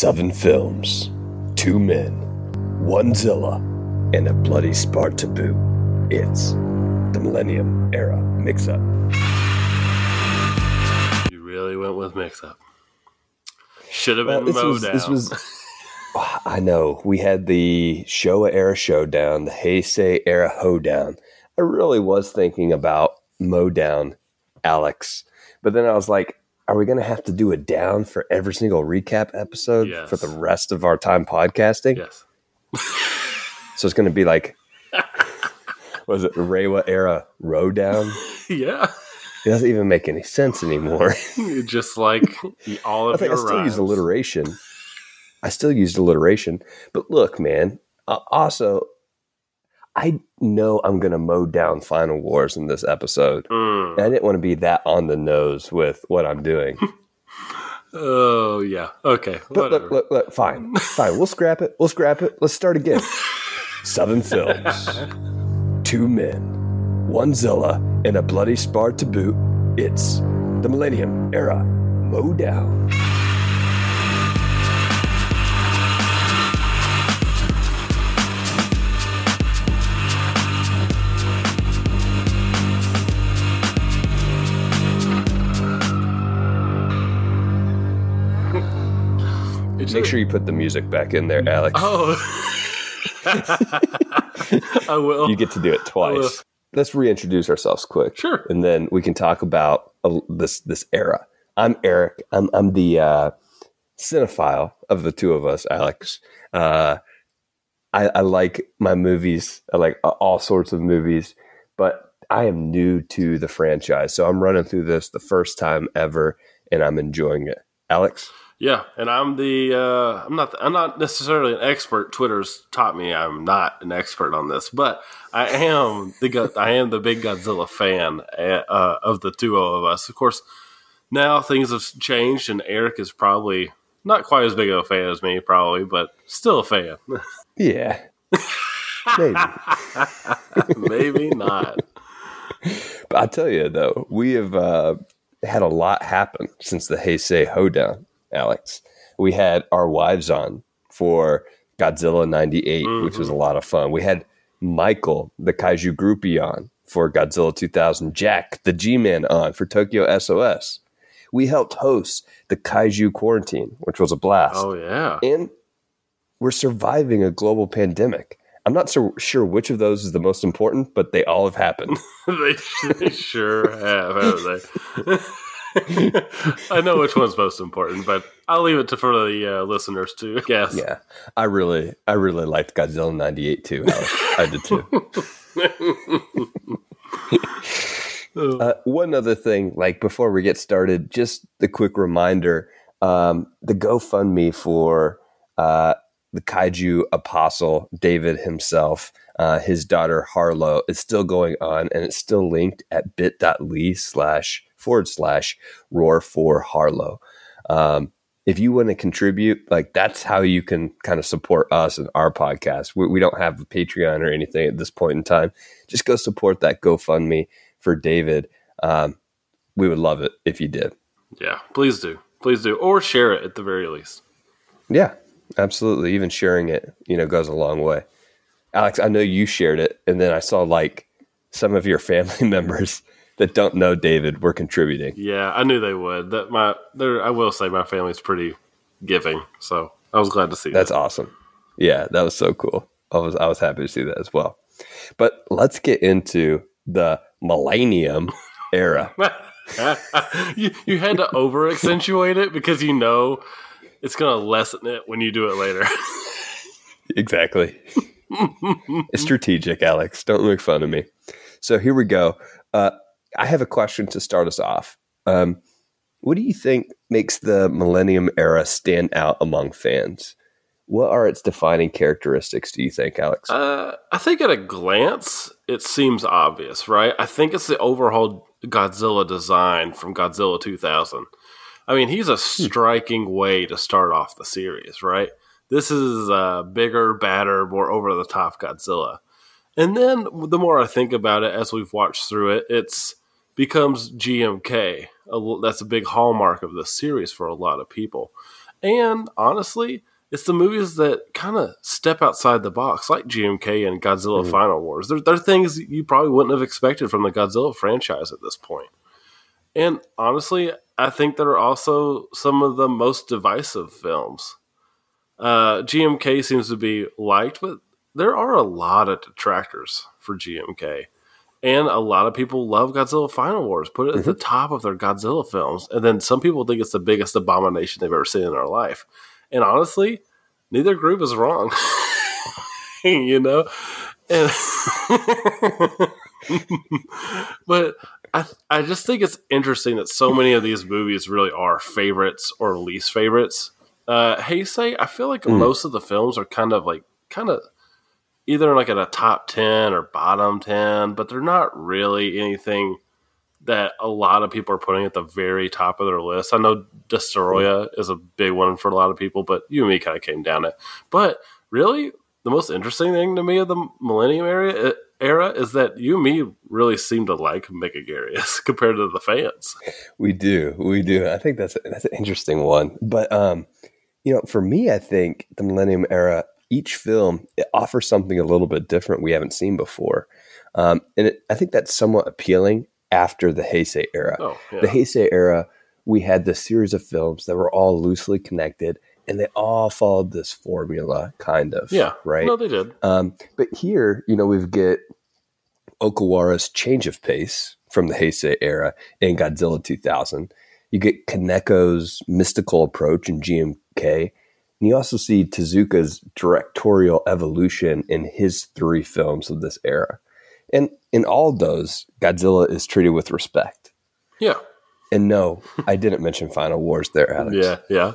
Seven films, two men, one Zilla, and a bloody Spart to boot. It's the Millennium Era Mix Up. You really went with mix up. Should have Well, been this was, this was. I know we had the Showa era showdown, the Heisei era hoedown. I really was thinking about Modown, Alex, but then I was like, are we going to have to do a down for every single recap episode Yes. for the rest of our time podcasting? yes. So it's going to be like, was it the Reiwa era row down? Yeah. It doesn't even make any sense anymore. Just like all I of I your still use alliteration. I still used alliteration, but look, man. Uh, also, I know I'm going to mow down Final Wars in this episode. Mm. I didn't want to be that on the nose with what I'm doing. Oh yeah. Okay. But look, look, look, fine, fine. We'll scrap it. We'll scrap it. Let's start again. Seven films, two men, one Zilla, and a bloody spar to boot. It's the Millennium Era Mow Down. Make sure you put the music back in there, Alex. Oh. I will. You get to do it twice. Let's reintroduce ourselves quick. Sure. And then we can talk about uh, this this era. I'm Eric. I'm I'm the uh, cinephile of the two of us, Alex. Uh, I, I like my movies. I like uh, all sorts of movies, but I am new to the franchise, so I'm running through this the first time ever, and I'm enjoying it. Alex, Yeah, and I'm the uh, I'm not I'm not necessarily an expert. Twitter's taught me I'm not an expert on this, but I am the I am the big Godzilla fan uh, of the duo of us. Of course, now things have changed, and Eric is probably not quite as big of a fan as me, probably, but still a fan. yeah, maybe. Maybe not. But I tell you though, we have uh, had a lot happen since the Heisei Hoedown, Alex. We had our wives on for Godzilla '98, which was mm-hmm. a lot of fun. We had Michael, the Kaiju groupie, on for Godzilla 2000. Jack, the G-Man, on for Tokyo SOS. We helped host the Kaiju Quarantine, which was a blast Oh yeah. and we're surviving a global pandemic. I'm not so sure which of those is the most important, but they all have happened. they, they sure have, haven't they? I know which one's most important, but I'll leave it to for the uh, listeners to guess. yeah, I really, I really liked Godzilla '98 too. Alex. I did too. uh, one other thing, like before we get started, just the quick reminder: um, the GoFundMe for uh, the Kaiju Apostle David himself, uh, his daughter Harlow, is still going on, and it's still linked at bit.ly slash forward slash roar for Harlow. Um, if you want to contribute, like that's how you can kind of support us and our podcast. We, we don't have a Patreon or anything at this point in time. Just go support that GoFundMe for David. Um, we would love it if you did. Yeah, please do. Please do. Or share it at the very least. Yeah, absolutely. Even sharing it, you know, goes a long way. Alex, I know you shared it, and then I saw like some of your family members that don't know David were contributing. Yeah, I knew they would. That my there I will say my family's pretty giving, so I was glad to see that. That's awesome. Yeah, that was so cool. I was I was happy to see that as well. But let's get into the millennium era. you, you had to over accentuate it because you know it's going to lessen it when you do it later. exactly. it's strategic, Alex. Don't make fun of me. So here we go. Uh, I have a question to start us off. Um, what do you think makes the Millennium era stand out among fans? What are its defining characteristics, do you think, Alex? Uh, I think at a glance, it seems obvious, right? I think it's the overhauled Godzilla design from Godzilla 2000. I mean, he's a striking way to start off the series, right? This is a bigger, badder, more over the top Godzilla. And then the more I think about it as we've watched through it, it's becomes GMK. That's a big hallmark of the series for a lot of people. And honestly, it's the movies that kind of step outside the box, like GMK and Godzilla Mhm. Final Wars. They're, they're things you probably wouldn't have expected from the Godzilla franchise at this point. And honestly, I think they're also some of the most divisive films. Uh, GMK seems to be liked, but there are a lot of detractors for GMK. And a lot of people love Godzilla Final Wars, put it at the top of their Godzilla films. And then some people think it's the biggest abomination they've ever seen in their life. And honestly, neither group is wrong. you know? And but I I just think it's interesting that so many of these movies really are favorites or least favorites. Uh Heisei, I feel like Mm. most of the films are kind of like kind of either like at a top 10 or bottom 10, but they're not really anything that a lot of people are putting at the very top of their list. I know Destoroyah is a big one for a lot of people, but you and me kind of came down it. But really, the most interesting thing to me of the Millennium era, era is that you and me really seem to like Megaguirus compared to the fans. We do, we do. I think that's that's an interesting one. But um, you know, for me, I think the Millennium Era, each film it offers something a little bit different we haven't seen before, um, and it, I think that's somewhat appealing after the Heisei era. Oh, yeah. The Heisei era, we had this series of films that were all loosely connected, and they all followed this formula, kind of. yeah. right. No, they did. Um, but here, you know, we've get Okawara's change of pace from the Heisei era in Godzilla 2000. You get Kaneko's mystical approach in GMK. And you also see Tezuka's directorial evolution in his three films of this era. And in all those, Godzilla is treated with respect. Yeah. And no, I didn't mention Final Wars there, Alex. Yeah, yeah.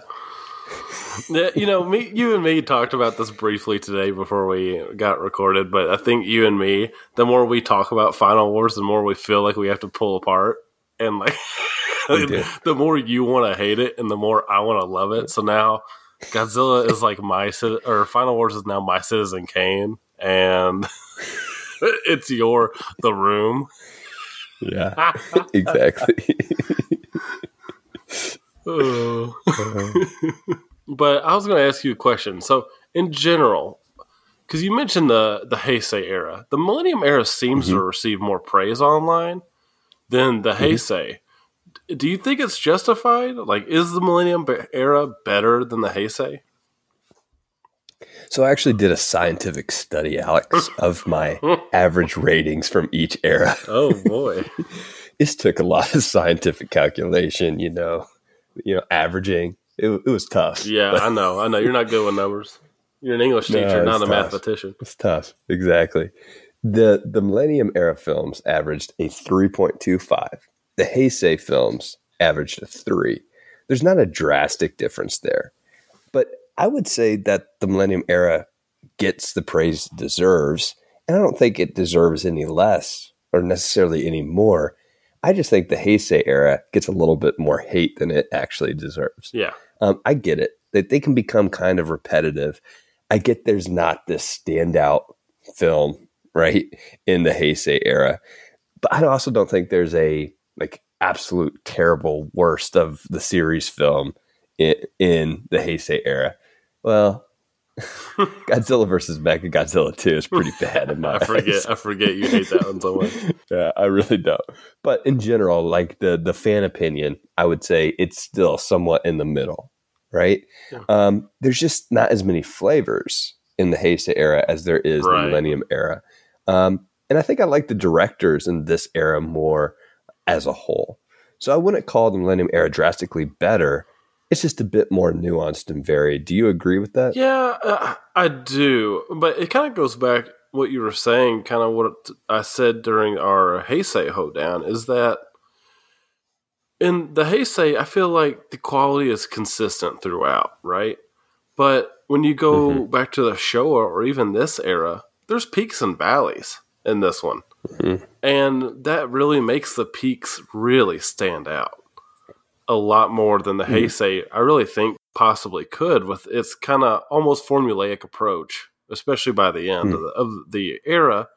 Yeah, you know, me, you and me talked about this briefly today before we got recorded, but I think you and me, the more we talk about Final Wars, the more we feel like we have to pull apart, and like, the more you want to hate it, and the more I want to love it. So now, Godzilla is like my or Final Wars is now my Citizen Kane, and it's your The Room. Yeah, exactly. Oh. but I was going to ask you a question. So, in general, because you mentioned the the Heisei era, the Millennium era seems mm-hmm. to receive more praise online than the mm-hmm. Heisei. Do you think it's justified? Like, is the Millennium era better than the Heisei? So I actually did a scientific study, Alex, of my average ratings from each era. Oh boy, This took a lot of scientific calculation, you know, you know, averaging. It, it was tough. yeah, but I know, I know. You're not good with numbers. You're an English No, teacher, not a tough. mathematician. It's tough. Exactly. The the Millennium era films averaged a 3.25. The Heisei films averaged a 3. There's not a drastic difference there. But I would say that the Millennium era gets the praise it deserves, and I don't think it deserves any less or necessarily any more. I just think the Heisei era gets a little bit more hate than it actually deserves. Yeah, Um, I get it that they can become kind of repetitive. I get there's not this standout film right in the Heisei era, but I also don't think there's a like absolute terrible worst of the series film in, in the Heisei era. Well, Godzilla versus Mecha Godzilla 2 is pretty bad in my I eyes. forget. I forget you hate that one so much. Yeah, I really don't. But in general, like the the fan opinion, I would say it's still somewhat in the middle, right? Yeah. Um, there's just not as many flavors in the Heisei era as there is Right. the Millennium era, um, and I think I like the directors in this era more as a whole. So I wouldn't call the Millennium era drastically better. It's just a bit more nuanced and varied. Do you agree with that? Yeah, uh, I do, but it kind of goes back what you were saying. Kind of what I said during our Heisei hoedown is that in the Heisei, I feel like the quality is consistent throughout, right? But when you go back to the Showa or even this era, there's peaks and valleys in this one, And that really makes the peaks really stand out a lot more than the Heisei. I really think possibly could with its kind of almost formulaic approach, especially by the end of, the, of the era.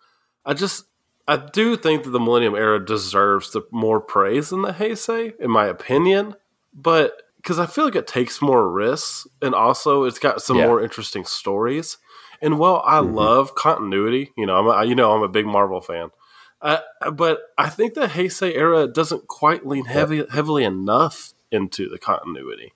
I just I do think that the Millennium era deserves the more praise than the Heisei, in my opinion. But because I feel like it takes more risks, and also it's got some Yeah. more interesting stories. And while I Mhm. love continuity, you know, I'm a, you know I'm a big Marvel fan, uh, but I think the Heisei era doesn't quite lean heavy heavily enough into the continuity.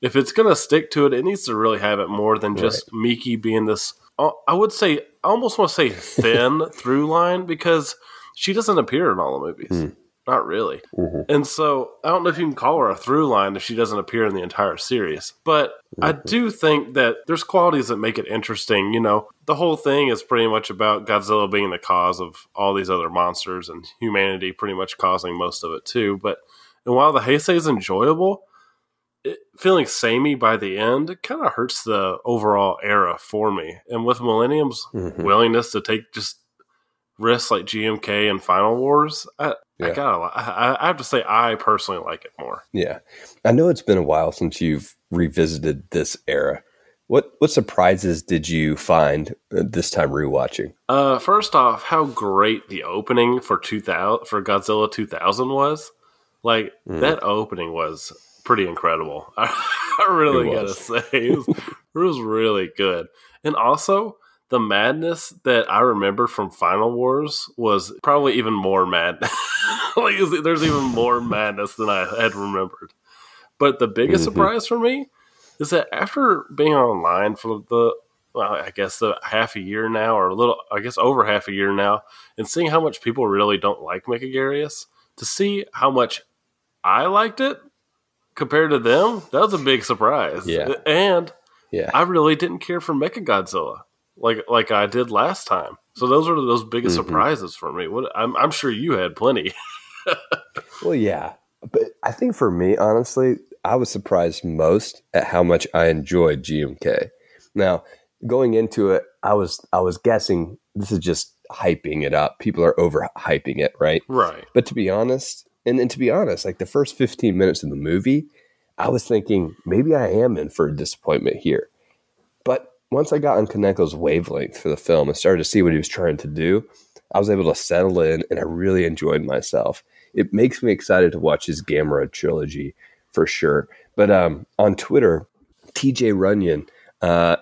If it's going to stick to it, it needs to really have it more than just Miki being this. uh, I would say, I almost want to say thin through line because she doesn't appear in all the movies. Hmm. Not really. Mhm. And so I don't know if you can call her a through line if she doesn't appear in the entire series. But I do think that there's qualities that make it interesting. You know, the whole thing is pretty much about Godzilla being the cause of all these other monsters and humanity pretty much causing most of it too. But and while the Heisei is enjoyable, it, feeling samey by the end kind of hurts the overall era for me. And with Millennium's Mhm. willingness to take just risks like GMK and Final Wars, I, I gotta, I, I have to say, I personally like it more. Yeah. I know it's been a while since you've revisited this era. What what surprises did you find uh, this time rewatching? Uh, first off, how great the opening for two thousand for Godzilla two thousand was. Like Mm. that opening was pretty incredible. I, really It gotta say it was, it was really good, and also the madness that I remember from Final Wars was probably even more mad. like there's even more madness than I had remembered. But the biggest Mhm. surprise for me is that after being online for the well, I guess the half a year now, or a little, I guess over half a year now, and seeing how much people really don't like Megaguirus, to see how much I liked it compared to them, that was a big surprise. Yeah. and Yeah. I really didn't care for Mechagodzilla like like I did last time. So those were those biggest Mhm. surprises for me. What I'm, I'm sure you had plenty. Well, yeah. But I think for me, honestly, I was surprised most at how much I enjoyed GMK. Now, going into it, I was I was guessing this is just hyping it up. People are overhyping it, right? right. But to be honest, and, and to be honest, like the first 15 minutes of the movie, I was thinking maybe I am in for a disappointment here. Once I got on Kaneko's wavelength for the film and started to see what he was trying to do, I was able to settle in and I really enjoyed myself. It makes me excited to watch his Gamera trilogy for sure. But um, on Twitter, TJ Runyon uh,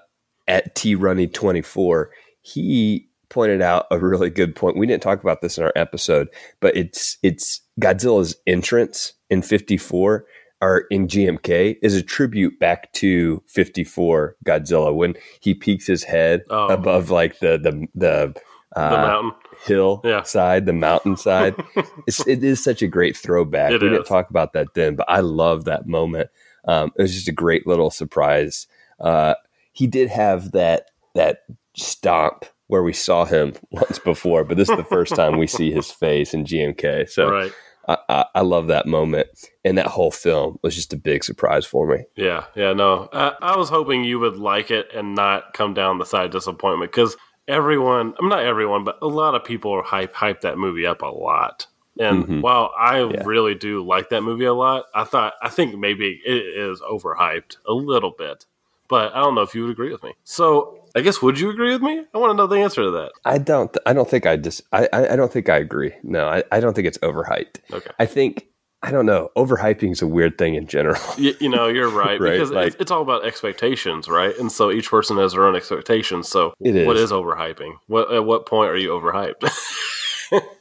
at trunny24, he pointed out a really good point. We didn't talk about this in our episode, but it's it's Godzilla's entrance in 54 or in GMK is a tribute back to 54 Godzilla when he peeks his head Oh. above like the the the, uh, The mountain. hill Yeah. side, the mountain side. it's, it is such a great throwback. It we didn't talk about that then, but I love that moment. Um, it was just a great little surprise. Uh, he did have that that stomp where we saw him once before, but this is the first time we see his face in GMK. So right. I, I, I love that moment, and that whole film was just a big surprise for me. Yeah, yeah, no. I, I was hoping you would like it and not come down the side of disappointment because everyone, I'm not everyone, but a lot of people are hype hype that movie up a lot. And Mhm. while I Yeah. really do like that movie a lot, I thought I think maybe it is overhyped a little bit. But I don't know if you would agree with me. So I guess would you agree with me? I want to know the answer to that. I don't. I don't think I just. I. I I don't think I agree. No, I, I don't think it's overhyped. Okay. I think I don't know. Overhyping is a weird thing in general. You, you know, you're right, Right, because like- it's, it's all about expectations, right? And so each person has their own expectations. So It what is. is overhyping? What at what point are you overhyped?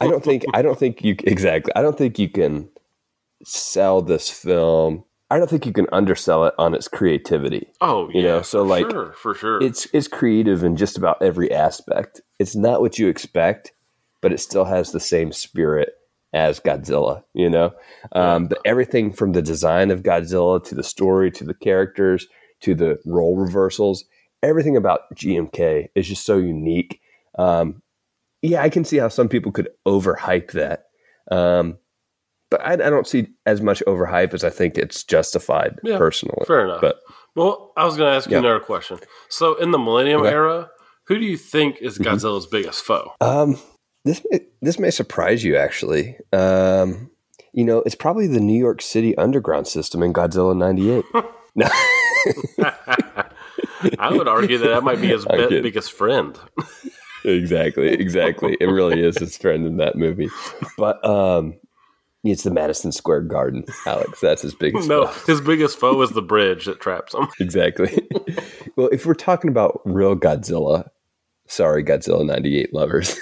I don't think. I don't think you exactly. I don't think you can sell this film. I don't think you can undersell it on its creativity. oh, yeah, know, so, for like, sure, for sure. It's it's creative in just about every aspect. It's not what you expect, but it still has the same spirit as Godzilla. You know, um, but everything from the design of Godzilla to the story to the characters to the role reversals, everything about GMK is just so unique. Um, yeah, I can see how some people could overhype that. Um, but I, I don't see as much overhype as I think it's justified Yeah, personally. Fair enough. But well, I was going to ask you another question. So, in the Millennium Okay. era, who do you think is Mhm. Godzilla's biggest foe? Um, this may, this may surprise you, actually. Um, you know, it's probably the New York City underground system in Godzilla '98. no, I would argue that that might be his kidding. biggest friend. exactly, exactly. It really is his friend in that movie. But um, It's the Madison Square Garden, Alex. That's his biggest. no, foe. his biggest foe is the bridge that traps him. exactly. well, if we're talking about real Godzilla, sorry, Godzilla '98 lovers,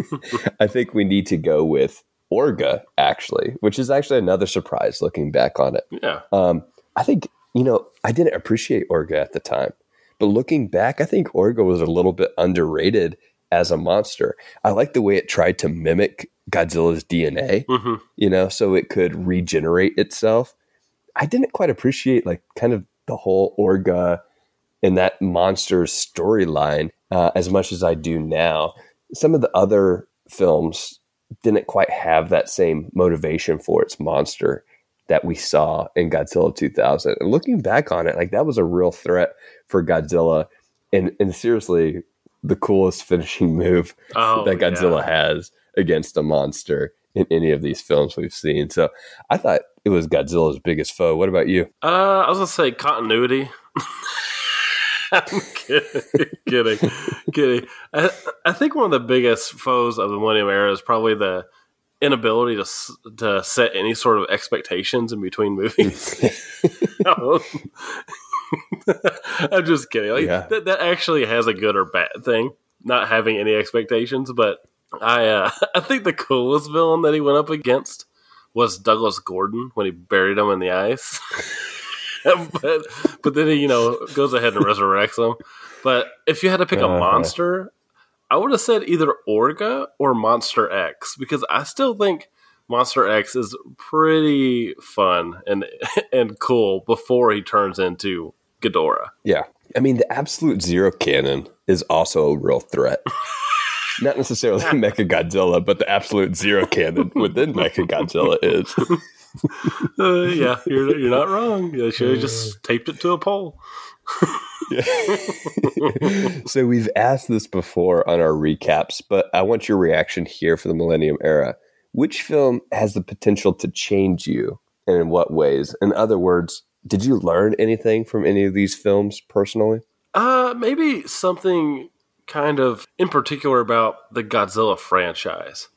I think we need to go with Orga, actually, which is actually another surprise looking back on it. Yeah. Um, I think you know I didn't appreciate Orga at the time, but looking back, I think Orga was a little bit underrated as a monster. I like the way it tried to mimic Godzilla's DNA, hmm you know, so it could regenerate itself. I didn't quite appreciate like kind of the whole Orga and that monster storyline uh, as much as I do now. Some of the other films didn't quite have that same motivation for its monster that we saw in Godzilla 2000. And looking back on it, like that was a real threat for Godzilla, and and seriously, the coolest finishing move Oh, that Godzilla yeah. has against a monster in any of these films we've seen. So I thought it was Godzilla's biggest foe. What about you? Uh, I was gonna say continuity. I'm kidding, kidding, kidding. I, I think one of the biggest foes of the Millennium Era is probably the inability to to set any sort of expectations in between movies. I'm just kidding. Like, Yeah. that, that actually has a good or bad thing, not having any expectations. But I uh, I think the coolest villain that he went up against was Douglas Gordon when he buried him in the ice. but but then he you know goes ahead and resurrects him. But if you had to pick a monster, I would have said either Orga or Monster X because I still think Monster X is pretty fun and and cool before he turns into Ghidorah. Yeah. I mean, the absolute zero cannon is also a real threat. Not necessarily Mecha Godzilla, but the absolute zero cannon within Mecha Godzilla is. Uh, yeah, you're you're not wrong. You should have just taped it to a pole. so we've asked this before on our recaps, but I want your reaction here for the Millennium Era. Which film has the potential to change you, and in what ways? In other words, did you learn anything from any of these films personally? Uh, maybe something kind of in particular about the Godzilla franchise.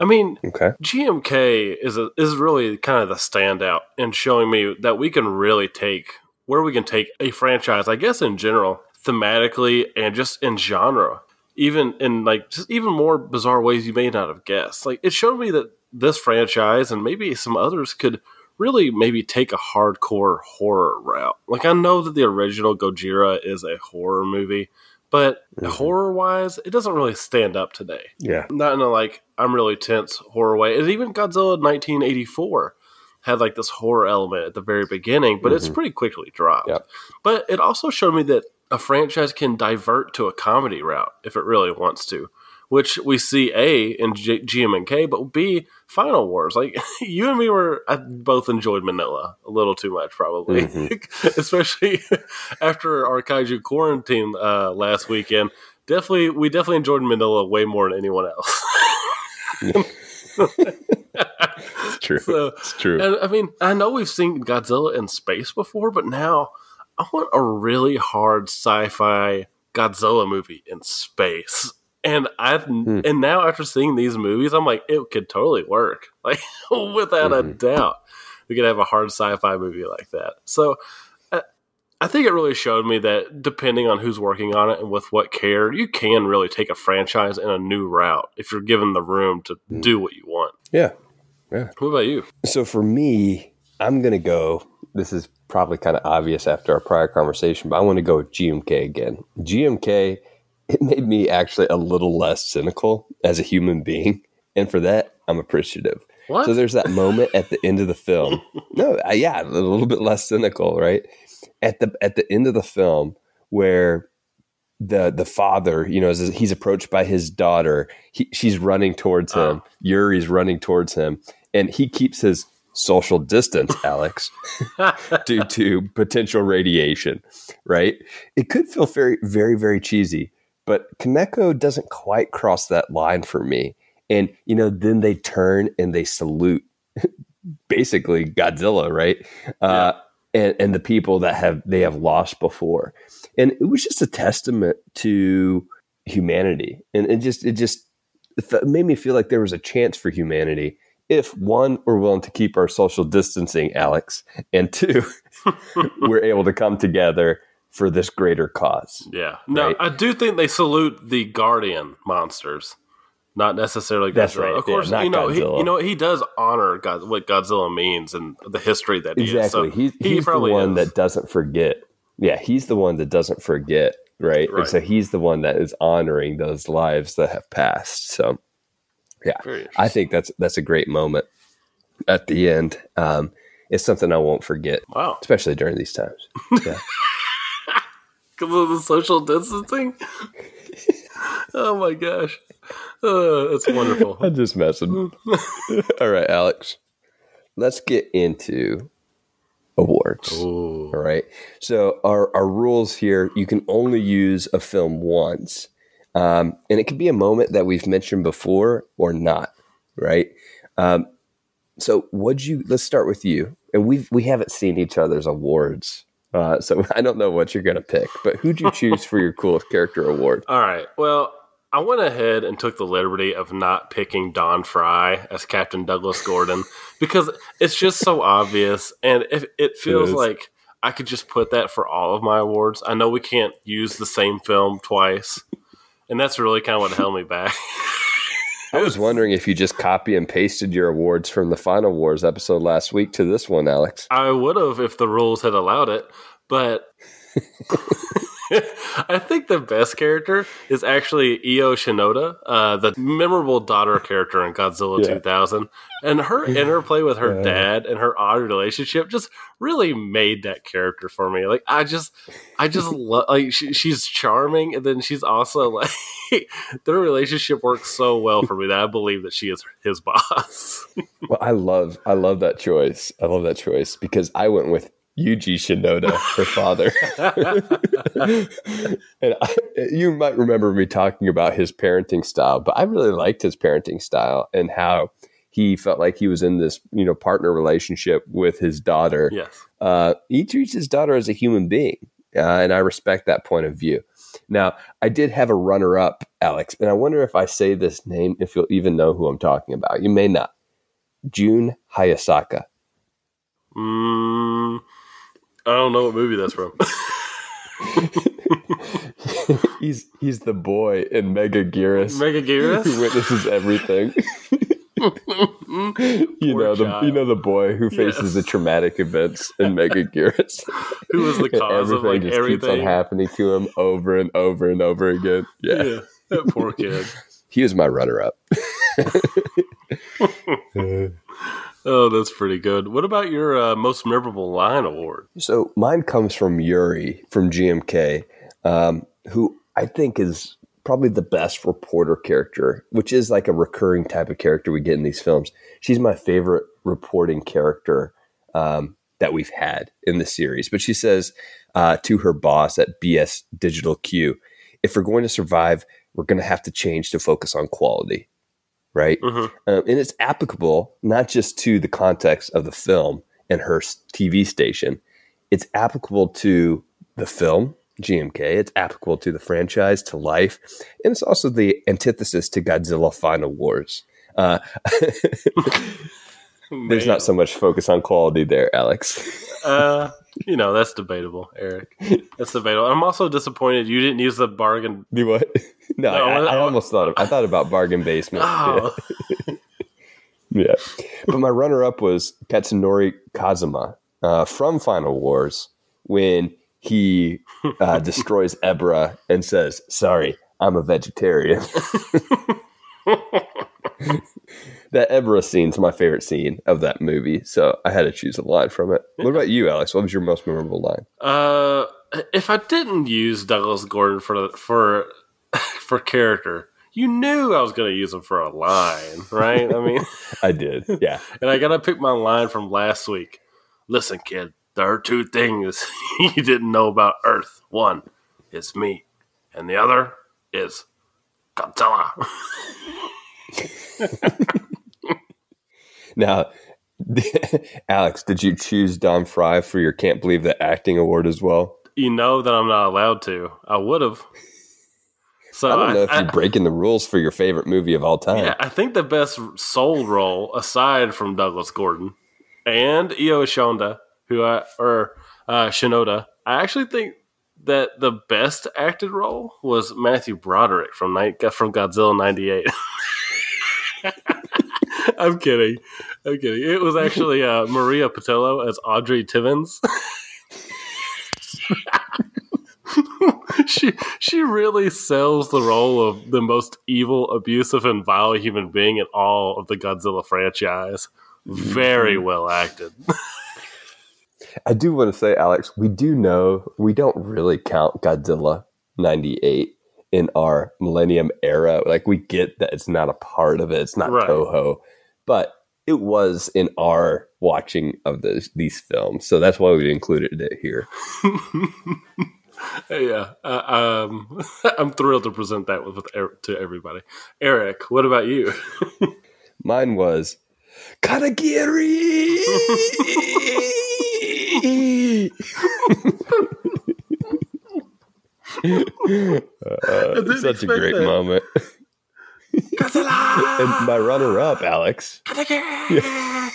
I mean, Okay. GMK is a, is really kind of the standout in showing me that we can really take where we can take a franchise, I guess in general, thematically and just in genre, even in like just even more bizarre ways you may not have guessed. Like it showed me that this franchise and maybe some others could really maybe take a hardcore horror route. Like I know that the original Gojira is a horror movie, but Mhm. horror wise, it doesn't really stand up today Yeah. not in a like I'm really tense horror way. And even Godzilla 1984 had like this horror element at the very beginning, but it's Mhm. pretty quickly dropped. Yep. But it also showed me that a franchise can divert to a comedy route if it really wants to, which we see A in G- GM&K, but B Final Wars. Like you and me were I both enjoyed Minilla a little too much probably, especially after our kaiju quarantine uh, last weekend. Definitely, we definitely enjoyed Minilla way more than anyone else. It's true. So, it's true. and I mean, I know we've seen Godzilla in space before, but now I want a really hard sci-fi Godzilla movie in space. And I've Hmm. and now after seeing these movies, I'm like, it could totally work. Like without a Mhm. doubt, we could have a hard sci-fi movie like that. So. I- I think it really showed me that depending on who's working on it and with what care, you can really take a franchise in a new route if you're given the room to Hmm. do what you want. Yeah, yeah. What about you? So for me, I'm going to go. This is probably kind of obvious after our prior conversation, but I want to go with GMK again. GMK, it made me actually a little less cynical as a human being. And for that, I'm appreciative. What? So there's that moment at the end of the film. No, uh, yeah, a little bit less cynical, right? At the at the end of the film where the the father, you know, as he's approached by his daughter, he, she's running towards him. Yuri's running towards him, and he keeps his social distance, Alex, due to potential radiation. Right? It could feel very, very, very cheesy, but Kaneko doesn't quite cross that line for me. And you know, then they turn and they salute, basically Godzilla, right? Uh, and and the people that have they have lost before, and it was just a testament to humanity, and it just it just it made me feel like there was a chance for humanity if one, we're willing to keep our social distancing, Alex, and two, we're able to come together for this greater cause. Yeah. No, Right. I do think they salute the guardian monsters, not necessarily Godzilla. That's right, Of course, not you know, he, you know, he does honor God, what Godzilla means and the history that he is. Exactly. So he's he he's the one is. that doesn't forget. Yeah, he's the one that doesn't forget, right? Right. And so he's the one that is honoring those lives that have passed. So yeah, I think that's that's a great moment at the end. Um, it's something I won't forget, Wow. especially during these times. Yeah. Because of the social distancing? oh my gosh. Uh, that's wonderful. I'm just messing. All right, Alex. Let's get into awards. Ooh. All right. So our, our rules here, you can only use a film once. Um, and it could be a moment that we've mentioned before or not. Right. Um, so what'd you let's start with you. And we've we haven't seen each other's awards. Uh, so I don't know what you're gonna pick, but who'd you choose for your coolest character award? All right. Well, I went ahead and took the liberty of not picking Don Frye as Captain Douglas Gordon because it's just so obvious, and if it feels is. like I could just put that for all of my awards. I know we can't use the same film twice, and that's really kind of what held me back. I was wondering if you just copy and pasted your awards from the Final Wars episode last week to this one, Alex. I would have if the rules had allowed it, but I think the best character is actually Io Shinoda, uh, the memorable daughter character in Godzilla Yeah. 2000. And her interplay with her Yeah. dad and her odd relationship just really made that character for me. Like, I just, I just love, like, she, she's charming, and then she's also like, their relationship works so well for me that I believe that she is his boss. Well, I love I love that choice. I love that choice because I went with Yuji Shinoda, her father. and I, you might remember me talking about his parenting style, but I really liked his parenting style and how he felt like he was in this, you know, partner relationship with his daughter. yes. Uh, he treats his daughter as a human being, uh, and I respect that point of view. Now, I did have a runner-up, Alex, and I wonder if I say this name, if you'll even know who I'm talking about. You may not. Jun Hayasaka. Mm, I don't know what movie that's from. he's he's the boy in Megaguirus Mega who Gearus? witnesses everything. you Poor know the child. you know the boy who faces Yes. the traumatic events in Megaguirus. Who was the cause of like everything just keeps on happening to him over and over and over again. Yeah, Yeah, that poor kid. he was my runner-up. Oh, that's pretty good. What about your uh, most memorable line award? So mine comes from Yuri from GMK, um, who I think is probably the best reporter character, which is like a recurring type of character we get in these films. She's my favorite reporting character um, that we've had in the series. But she says uh, to her boss at BS Digital Q, if we're going to survive, we're going to have to change to focus on quality. Right. Mhm. Um, and it's applicable not just to the context of the film and her TV station, it's applicable to the film, GMK, it's applicable to the franchise, to life, and it's also the antithesis to Godzilla Final Wars. Uh, there's not so much focus on quality there, Alex. Uh, you know, that's debatable, Eric. That's debatable. I'm also disappointed you didn't use the bargain. Do what? No, No, I, I I- almost thought of, I thought about bargain basement. Oh, Yeah. But my runner up was Katsunori Kazuma uh, from Final Wars when he uh, destroys Ebirah and says, Sorry, I'm a vegetarian. That Ebirah scene's my favorite scene of that movie. So I had to choose a line from it. What about you, Alex? What was your most memorable line? uh, if I didn't use Douglas Gordon for for for character, you knew I was going to use him for a line, right? I mean. I did. Yeah. And I gotta pick my line from last week. Listen, kid, there are two things you didn't know about Earth. One is me, and the other is Godzilla. Now, Alex, did you choose Don Frye for your Can't Believe the Acting Award as well? You know that I'm not allowed to. I would have. So I don't know if you're breaking the rules for your favorite movie of all time. Yeah, I think the best soul role aside from Douglas Gordon and Io Shonda, who I or uh, Shinoda, I actually think that the best acted role was Matthew Broderick from night from Godzilla '98. I'm kidding. I'm kidding. It was actually uh, Maria Pitillo as Audrey Tivens. she she really sells the role of the most evil, abusive, and vile human being in all of the Godzilla franchise. Very well acted. I do want to say, Alex, we do know we don't really count Godzilla 98 in our Millennium era. Like, we get that it's not a part of it, it's not Right. Toho, but it was in our watching of those, these films. So that's why we included it here. yeah, uh, um, I'm thrilled to present that with, with Er- to everybody. Eric, what about you? Mine was Katagiri! Uh, such a great that. moment. And my runner up, Alex. I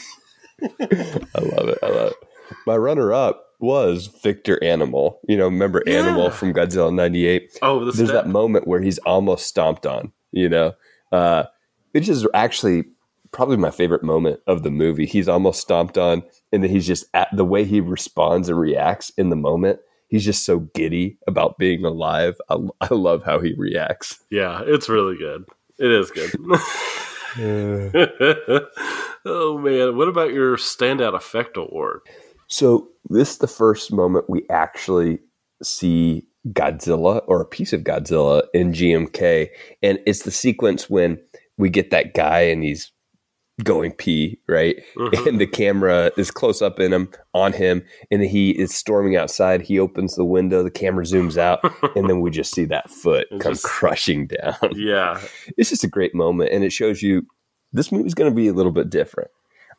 love it. I love it. My runner up was Victor Animal. You know, remember Yeah. Animal from Godzilla 98? Oh, the There's step. that moment where he's almost stomped on, you know? Uh, which is actually probably my favorite moment of the movie. He's almost stomped on, and then he's just at the way he responds and reacts in the moment. He's just so giddy about being alive. I, I love how he reacts. Yeah, it's really good. It is good. oh man, what about your standout effect award? So this is the first moment we actually see Godzilla or a piece of Godzilla in GMK, and it's the sequence when we get that guy and he's going pee, right? Mhm. And the camera is close up in him on him, and he is storming outside. He opens the window, the camera zooms out, and then we just see that foot It's come just- crushing down. Yeah, It's just a great moment, and it shows you this movie's going to be a little bit different.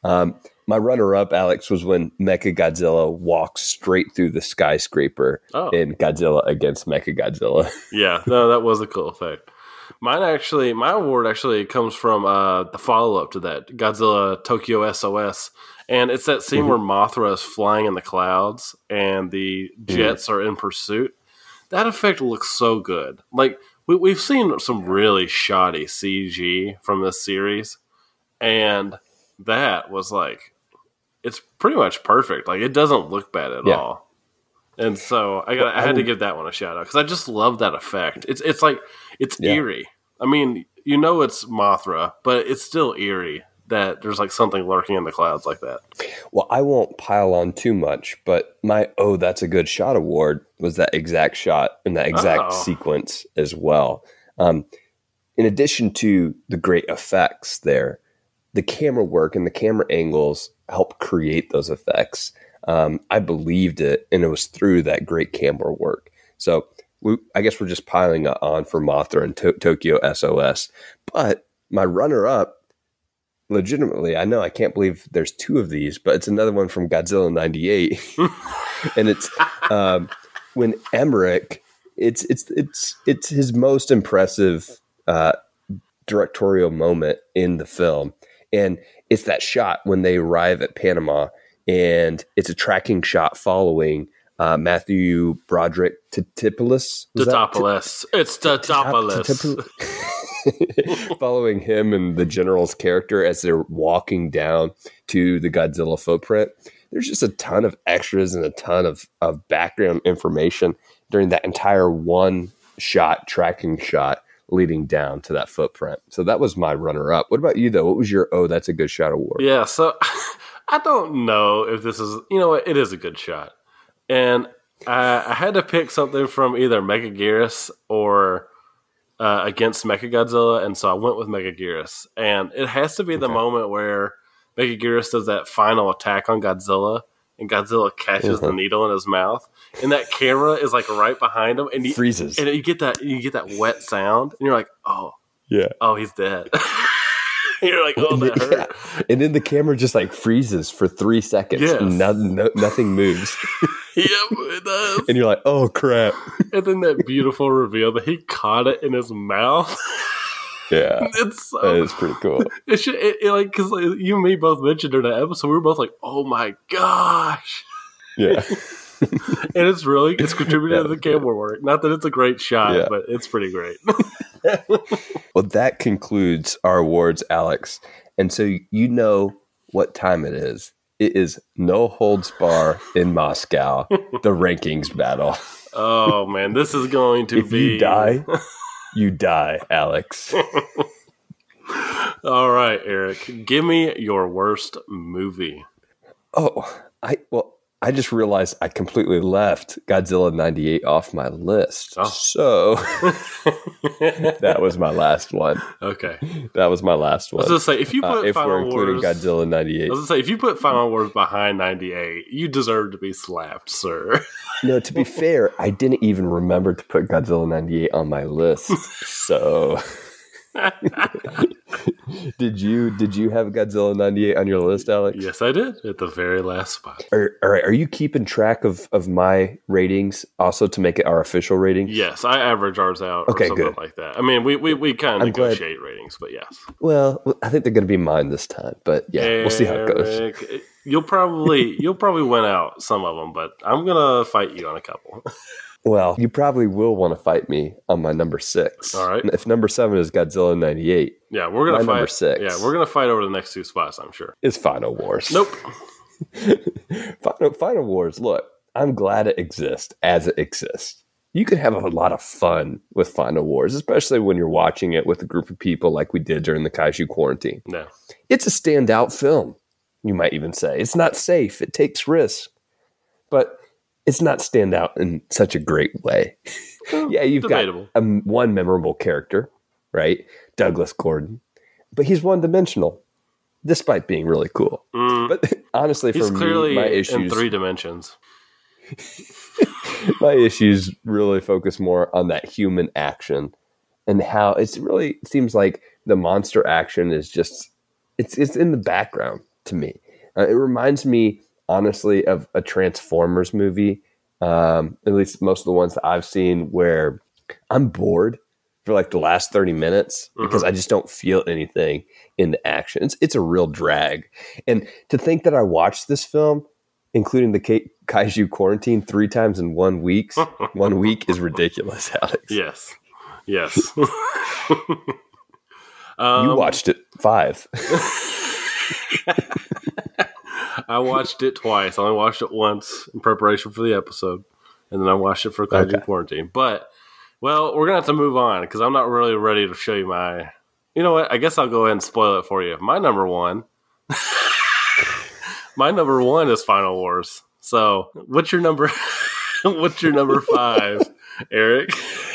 Um, my runner-up, Alex, was when Mecha Godzilla walks straight through the skyscraper Oh. in Godzilla against Mecha Godzilla. yeah. No, that was a cool effect. Mine actually, my award actually comes from uh, the follow up to that Godzilla Tokyo SOS, and it's that scene where Mothra is flying in the clouds and the jets are in pursuit. That effect looks so good. Like we, we've seen some really shoddy CG from this series, and that was like it's pretty much perfect. Like it doesn't look bad at Yeah. all. And so I got I I had to give that one a shout out because I just love that effect. It's it's like it's Yeah. eerie. I mean, you know it's Mothra, but it's still eerie that there's like something lurking in the clouds like that. Well, I won't pile on too much, but my oh, that's a good shot award was that exact shot and that exact Oh. sequence as well. Um, in addition to the great effects there, the camera work and the camera angles help create those effects. Um, I believed it, and it was through that great camera work. So we, I guess we're just piling on for Mothra and to- Tokyo SOS. But my runner up legitimately, I know I can't believe there's two of these, but it's another one from Godzilla '98, and it's um, when Emmerich. It's it's it's it's his most impressive uh, directorial moment in the film, and it's that shot when they arrive at Panama, and it's a tracking shot following uh, Matthew Broderick Titopoulos. Was. It's Tatopoulos. following him and the general's character as they're walking down to the Godzilla footprint. There's just a ton of extras and a ton of, of background information during that entire one shot tracking shot leading down to that footprint. So that was my runner up. What about you though? What was your oh that's a good shot award? Yeah, so I don't know if this is, you know what, it is a good shot. And I, I had to pick something from either Megaguirus or uh, against Mechagodzilla, and so I went with Megaguirus. And it has to be the Okay. moment where Megaguirus does that final attack on Godzilla, and Godzilla catches the Mhm. needle in his mouth, and that camera is like right behind him, and you, Freezes. and you get that you get that wet sound, and you're like, oh, Yeah. oh, he's dead. You're like, oh, that hurt. Yeah. And then the camera just like freezes for three seconds. Yes. No, no, nothing moves. yep, it does. and you're like, oh crap. And then that beautiful reveal that he caught it in his mouth. Yeah. it's so, That is pretty cool. it should it, it, like because like, you and me both mentioned in that episode, we were both like, oh my gosh. Yeah. And it's really it's contributed to the camera work. Not that it's a great shot, Yeah. but it's pretty great. Well, that concludes our awards, Alex. And so you know what time it is. It is no holds bar in Moscow, the rankings battle. oh man, this is going to If be you die, you die, Alex. All right, Eric, give me your worst movie. Oh, I well, I just realized I completely left Godzilla 98 off my list. Oh. So that was my last one. Okay. That was my last one. I was one. gonna say if you Uh, put if we're including Wars, Godzilla I 98. was gonna say if you put Final Wars behind ninety eight, you deserve to be slapped, sir. No, to be fair, I didn't even remember to put Godzilla 98 on my list. So did you did you have Godzilla 98 on your list, Alex? yes, I did at the very last spot. Are, all right, are you keeping track of of my ratings also to make it our official rating? Yes, I average ours out Okay, or something good. like that. I mean, we we, we kind of I'm glad- negotiate ratings, but yes. Well, I think they're going to be mine this time, but yeah, we'll see how it goes. You'll probably you'll probably win out some of them, but I'm gonna fight you on a couple. Well, you probably will want to fight me on my number six. All right. If number seven is Godzilla 98, Yeah, we're gonna My fight. number six. Yeah, we're gonna fight over the next two spots. I'm sure. it's Final Wars. Nope. Final, Final Wars, look, I'm glad it exists as it exists. You can have a lot of fun with Final Wars, especially when you're watching it with a group of people like we did during the Kaiju quarantine. No. It's a standout film, you might even say. It's not safe, it takes risks, but it's not stand out in such a great way. yeah, you've debatable. got um, one memorable character, right? Douglas Gordon, but he's one dimensional, despite being really cool. Mm, But honestly, he's for clearly me, my issues in three dimensions. my issues really focus more on that human action and how it's really it seems like the monster action is just it's it's in the background to me. Uh, it reminds me honestly of a Transformers movie, um, at least most of the ones that I've seen, where I'm bored for like the last thirty minutes because I just don't feel anything in the action. It's it's a real drag, and to think that I watched this film, including the Ka- Kaiju Quarantine, three times in one week, one week is ridiculous, Alex. Yes. Yes. um, you watched it five. I watched it twice. I only watched it once in preparation for the episode, and then I watched it for Kaiju Okay. Quarantine. But well, we're gonna have to move on because I'm not really ready to show you my. You know what? I guess I'll go ahead and spoil it for you. My number one. my number one is Final Wars. So, what's your number? what's your number five, Eric?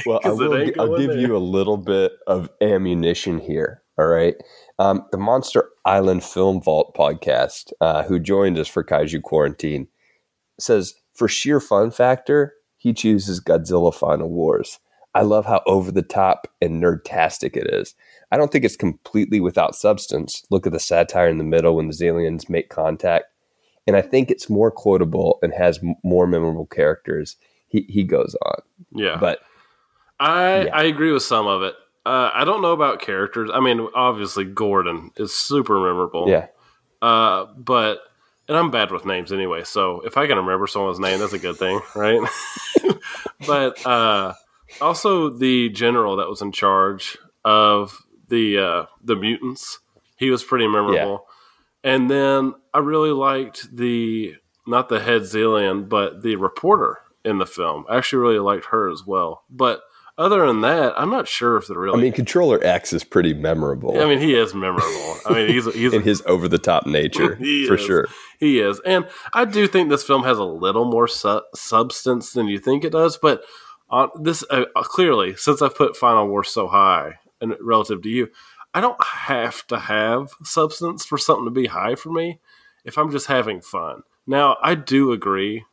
Well, I will, I'll give there. you a little bit of ammunition here. All right. Um, the Monster Island Film Vault podcast, uh, who joined us for Kaiju Quarantine, says for sheer fun factor, he chooses Godzilla Final Wars. I love how over the top and nerdtastic it is. I don't think it's completely without substance. Look at the satire in the middle when the aliens make contact. And I think it's more quotable and has m- more memorable characters. He, he goes on. Yeah, But I Yeah. I agree with some of it. Uh, I don't know about characters. I mean, obviously Gordon is super memorable. yeah. Uh, but and I'm bad with names anyway. So if I can remember someone's name, that's a good thing, right? but uh, also the general that was in charge of the uh, the mutants, he was pretty memorable. And then I really liked the not the head Xilien, but the reporter in the film. I actually really liked her as well. But other than that, I'm not sure if they're I mean, Controller X is pretty memorable I mean, he is memorable. I mean, he's he's in his over the top nature, for is. sure. He is. And I do think this film has a little more su- substance than you think it does. But on this, uh, clearly, since I've put Final War so high and relative to you, I don't have to have substance for something to be high for me if I'm just having fun. Now, I do agree.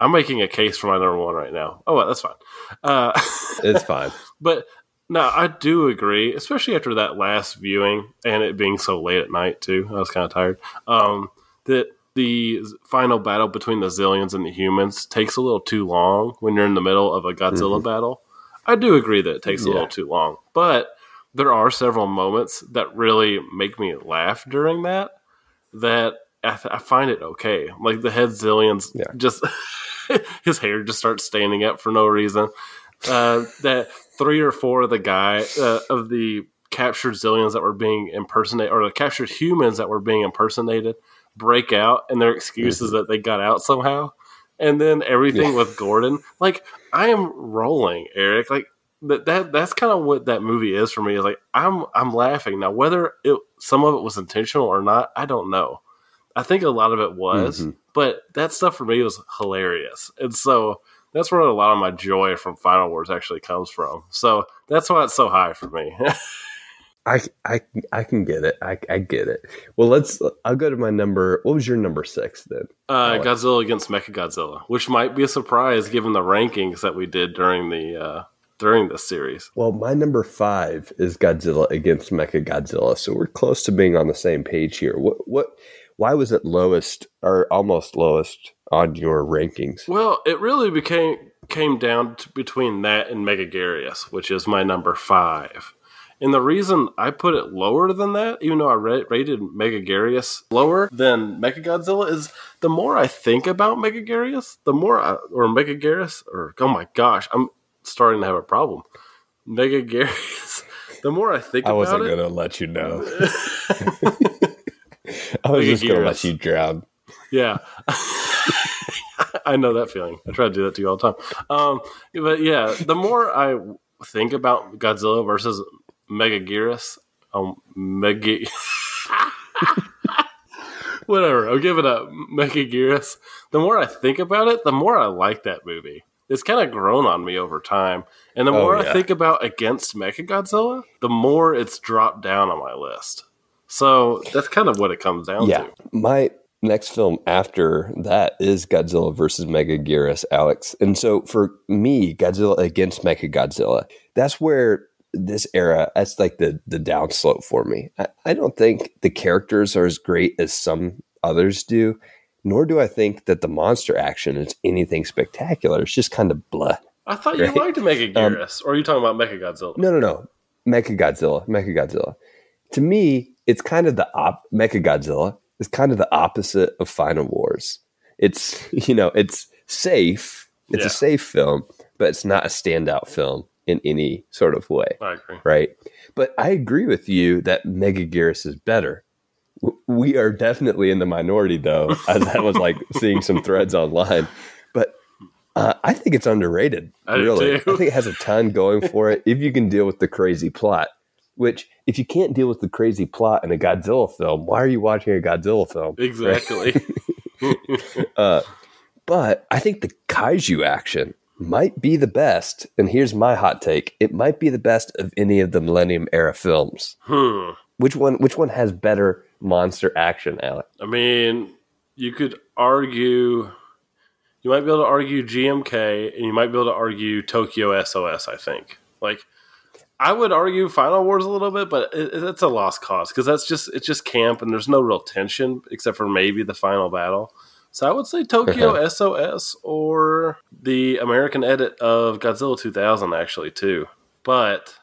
I'm making a case for my number one right now. Oh, well, that's fine. Uh, It's fine. but No, I do agree, especially after that last viewing and it being so late at night too. I was kind of tired. Um, that the final battle between the Xiliens and the humans takes a little too long when you're in the middle of a Godzilla mm-hmm. battle. I do agree that it takes a little too long, but there are several moments that really make me laugh during that. That I, th- I find it okay. Like the head Xiliens, yeah. just his hair just starts standing up for no reason. Uh, that three or four of the guy uh, of the captured Xiliens that were being impersonated, or the captured humans that were being impersonated, break out, and their excuse is mm-hmm. that they got out somehow. And then everything yeah. with Gordon, like I am rolling, Eric. Like that, that that's kind of what that movie is for me. Is like I'm I'm laughing now. Whether it some of it was intentional or not, I don't know. I think a lot of it was, mm-hmm. but that stuff for me was hilarious, and so that's where a lot of my joy from Final Wars actually comes from. So that's why it's so high for me. I, I, I can get it. I, I get it. Well, let's. I'll go to my number. What was your number six then? Uh, Godzilla against Mechagodzilla, which might be a surprise given the rankings that we did during the uh, during this series. Well, my number five is Godzilla against Mechagodzilla, so we're close to being on the same page here. What what? Why was it lowest or almost lowest on your rankings? Well, it really became came down to between that and Megaguirus, which is my number five. And the reason I put it lower than that, even though I rated Megaguirus lower than Mechagodzilla, is the more I think about Megaguirus, the more I, or Megaguirus, or oh my gosh, I'm starting to have a problem. Megaguirus. The more I think I wasn't going to let you know. I was just going to let you drown. Yeah. I know that feeling. I try to do that to you all the time. Um, but yeah, the more I think about Godzilla versus Megaguirus, um, Mega. Whatever. I'll give it a Megaguirus. The more I think about it, the more I like that movie. It's kind of grown on me over time. And the oh, more oh, yeah. I think about Against Mechagodzilla, the more it's dropped down on my list. So that's kind of what it comes down yeah. to. My next film after that is Godzilla versus Megaguirus, Alex. And so for me, Godzilla against Mechagodzilla, that's where this era, that's like the the downslope for me. I, I don't think the characters are as great as some others do, nor do I think that the monster action is anything spectacular. It's just kind of blah. I thought right? you liked Megaguirus, um, or are you talking about Mechagodzilla? No, no, no. Mechagodzilla. Mechagodzilla. To me, it's kind of the op. Mechagodzilla is kind of the opposite of Final Wars. It's you know, it's safe. It's yeah. a safe film, but it's not a standout film in any sort of way. I agree. Right. But I agree with you that Megaguirus is better. We are definitely in the minority, though, as I was like seeing some threads online. But uh, I think it's underrated. I really, I think it has a ton going for it. if you can deal with the crazy plot, which if you can't deal with the crazy plot in a Godzilla film, why are you watching a Godzilla film? Exactly. Right? uh, but I think the kaiju action might be the best. And here's my hot take: it might be the best of any of the Millennium era films. Hmm. Which one? Which one has better monster action, Alex? I mean, you could argue. You might be able to argue GMK, and you might be able to argue Tokyo SOS. I think. Like, I would argue Final Wars a little bit, but it, it's a lost cause because that's just it's just camp, and there's no real tension except for maybe the final battle. So I would say Tokyo SOS or the American edit of Godzilla 2000 actually too. But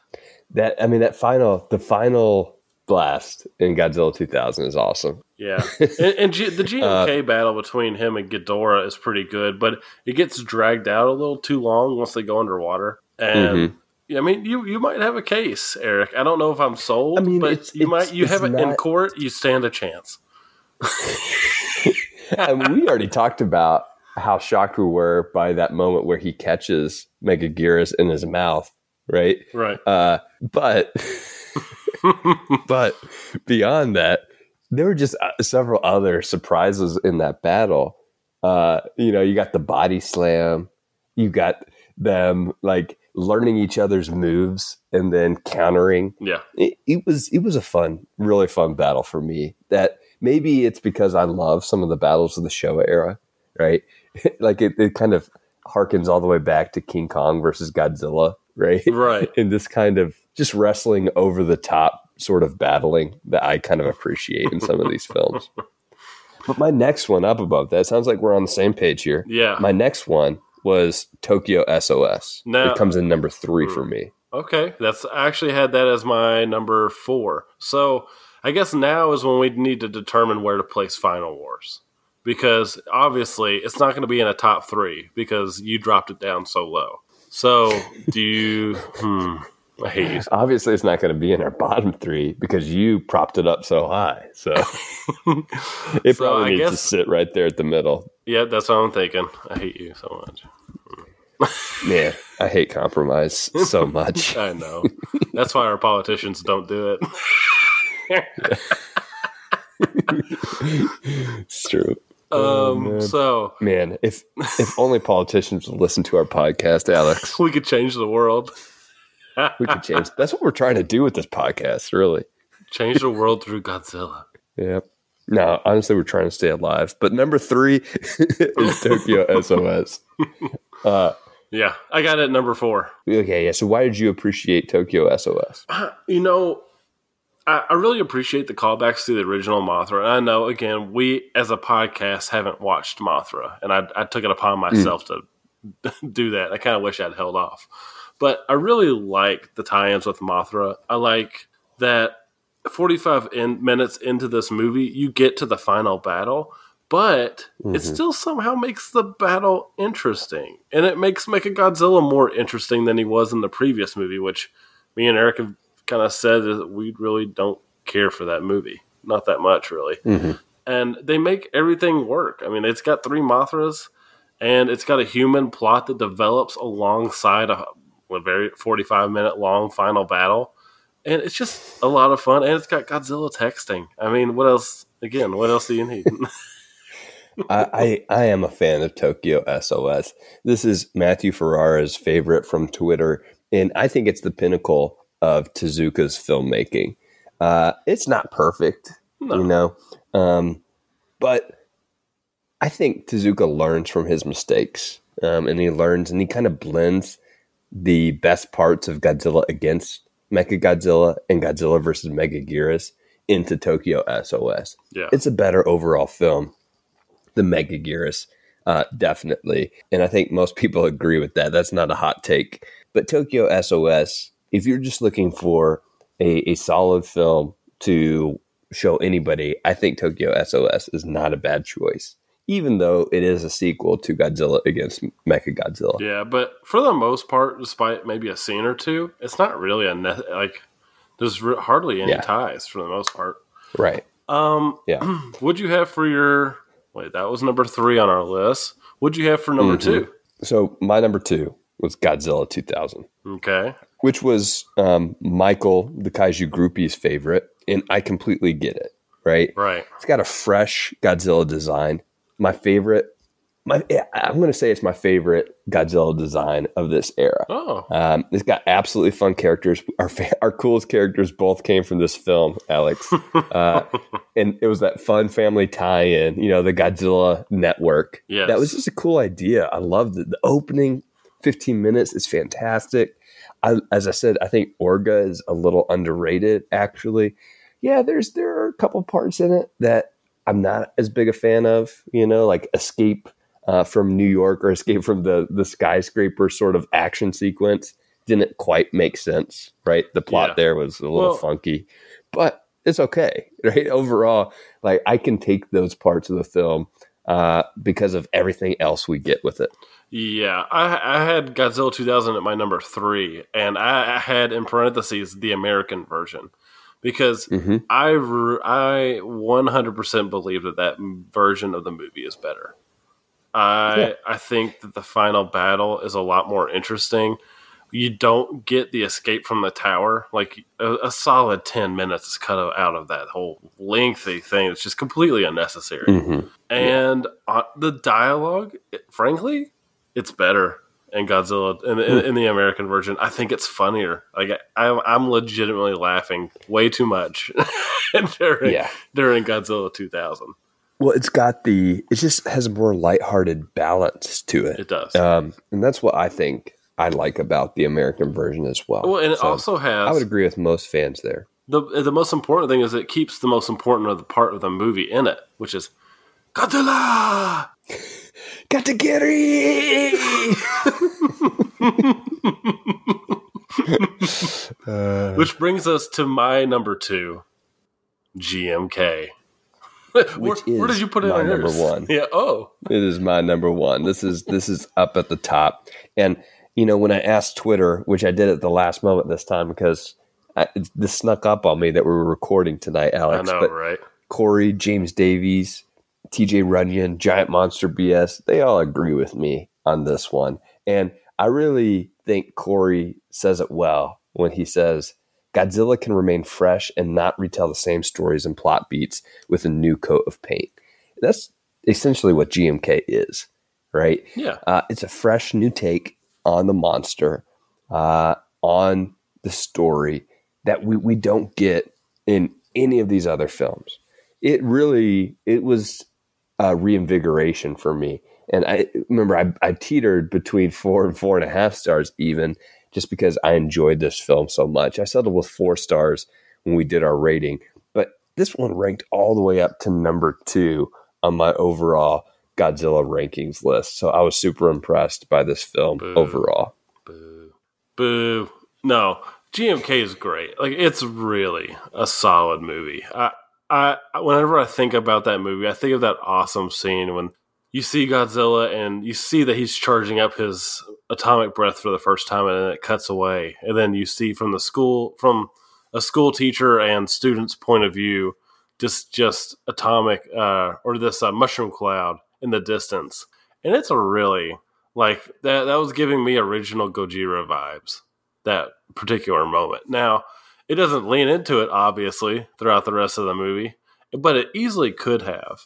that I mean that final the final blast in Godzilla 2000 is awesome. Yeah, and, and G, the GMK uh, battle between him and Ghidorah is pretty good, but it gets dragged out a little too long once they go underwater. And mm-hmm. I mean, you you might have a case, Eric. I don't know if I'm sold, I mean, but it's, you it's, might you have it not... in court. You stand a chance. and we already talked about how shocked we were by that moment where he catches Megaguirus in his mouth, right? Right. Uh, but but beyond that, there were just uh, several other surprises in that battle. Uh, you know, you got the body slam, you got them like learning each other's moves and then countering. Yeah, it, it was it was a fun, really fun battle for me. That maybe it's because I love some of the battles of the Showa era, right? like it, it kind of harkens all the way back to King Kong versus Godzilla, right? Right. In this kind of just wrestling over the top sort of battling that I kind of appreciate in some of these films. But my next one up above that sounds like we're on the same page here. Yeah. My next one was Tokyo SOS. Now- it comes in number three for me. Okay, that's I actually had that as my number four. So I guess now is when we need to determine where to place Final Wars, because obviously it's not going to be in a top three because you dropped it down so low. So do you? hmm, I hate you. Obviously, it's not going to be in our bottom three because you propped it up so high. So it So probably I needs to sit right there at the middle. Yeah, that's what I'm thinking. I hate you so much. Man, I hate compromise so much. I know. That's why our politicians don't do it. It's true. Um, man. so Man, if if only politicians would listen to our podcast, Alex, we could change the world. We could change. That's what we're trying to do with this podcast, really. Change the world through Godzilla. Yep. No, honestly, we're trying to stay alive. But number three is Tokyo SOS. Uh, Yeah, I got it at number four. okay, yeah. So why did you appreciate Tokyo SOS? You know, I, I really appreciate the callbacks to the original Mothra. And I know, again, we as a podcast haven't watched Mothra, and I, I took it upon myself to do that. I kind of wish I'd held off. But I really like the tie ins with Mothra. I like that 45 in, minutes into this movie, you get to the final battle. But it mm-hmm. still somehow makes the battle interesting. And it makes Mechagodzilla more interesting than he was in the previous movie, which me and Eric have kind of said that we really don't care for that movie. Not that much, really. Mm-hmm. And they make everything work. I mean, it's got three Mothras, and it's got a human plot that develops alongside a, a very 45 minute long final battle. And it's just a lot of fun. And it's got Godzilla texting. I mean, what else? Again, what else do you need? I, I I am a fan of Tokyo SOS. This is Matthew Ferrara's favorite from Twitter, and I think it's the pinnacle of Tezuka's filmmaking. Uh, it's not perfect, No. you know, um, but I think Tezuka learns from his mistakes, um, and he learns and he kind of blends the best parts of Godzilla against Mechagodzilla and Godzilla versus Megaguirus into Tokyo SOS. yeah. It's a better overall film the Megaguirus, uh, definitely. And I think most people agree with that. That's not a hot take. But Tokyo SOS, if you're just looking for a, a solid film to show anybody, I think Tokyo SOS is not a bad choice, even though it is a sequel to Godzilla against Mechagodzilla. Yeah, but for the most part, despite maybe a scene or two, it's not really a ne- like. There's re- hardly any Yeah. ties for the most part. Right. Um, Yeah. what'd you have for your? Wait, that was number three on our list. What'd you have for number Mhm. So my number two was Godzilla 2000. Okay, which was um, Michael, the Kaiju groupie's favorite, and I completely get it. Right? right. It's got a fresh Godzilla design. My favorite. My I'm going to say it's my favorite Godzilla design of this era. Oh, Um, it's got absolutely fun characters. Our our coolest characters both came from this film, Alex, uh, and it was that fun family tie-in. You know, the Godzilla network. Yes. that was just a cool idea. I loved it. The opening 15 minutes is fantastic. I, as I said, I think Orga is a little underrated. Actually, yeah, there's there are a couple parts in it that I'm not as big a fan of. You know, like Escape uh, from New York or Escape from the the skyscraper sort of action sequence didn't quite make sense. Right, the plot Yeah. there was a little Well- funky, but it's okay. Right, overall, like I can take those parts of the film uh, because of everything else we get with it. yeah. I, I had Godzilla 2000 at my number three, and I, I had in parentheses the American version because Mhm. I I 100% believe that that version of the movie is better. I Yeah. I think that the final battle is a lot more interesting. You don't get the escape from the tower. Like a, a solid 10 minutes is cut out of that whole lengthy thing. It's just completely unnecessary. Mhm. And uh, the dialogue, it- frankly, it's better in Godzilla in, in, in the American version. I think it's funnier. Like I, I'm legitimately laughing way too much during Yeah. during Godzilla 2000. Well, it's got the it just has a more lighthearted balance to it. It does. Um, and that's what I think I like about the American version as well. well, and it So, also has I would agree with most fans there. the the most important thing is it keeps the most important of the part of the movie in it, which is Godzilla. Got to get it. Which brings us to my number two, GMK. where, Which where is did you put it my on number yours? one. Yeah. Oh, It is my number one. This is this is up at the top. And you know, when I asked Twitter, which I did at the last moment this time because I, this snuck up on me that we were recording tonight, Alex. I know, but right? Corey, James Davies, TJ Runyon, Giant Monster BS, they all agree with me on this one. And I really think Corey says it well when he says Godzilla can remain fresh and not retell the same stories and plot beats with a new coat of paint. That's essentially what GMK is, right? Yeah. Uh, it's a fresh new take on the monster, uh, on the story that we, we don't get in any of these other films. It really it was a reinvigoration for me. And I remember I, I teetered between four and four and a half stars even just because I enjoyed this film so much. I settled with four stars when we did our rating, but this one ranked all the way up to number two on my overall Godzilla rankings list. So I was super impressed by this film Boo. overall. Boo. Boo. No, GMK is great. Like it's really a solid movie. I, I, whenever I think about that movie, I think of that awesome scene when you see Godzilla and you see that he's charging up his atomic breath for the first time, and then it cuts away, and then you see from the school, from a school teacher and student's point of view, just just atomic uh, or this uh, mushroom cloud in the distance, and it's a really like that. That was giving me original Gojira vibes. That particular moment. Now, it doesn't lean into it obviously throughout the rest of the movie, but it easily could have.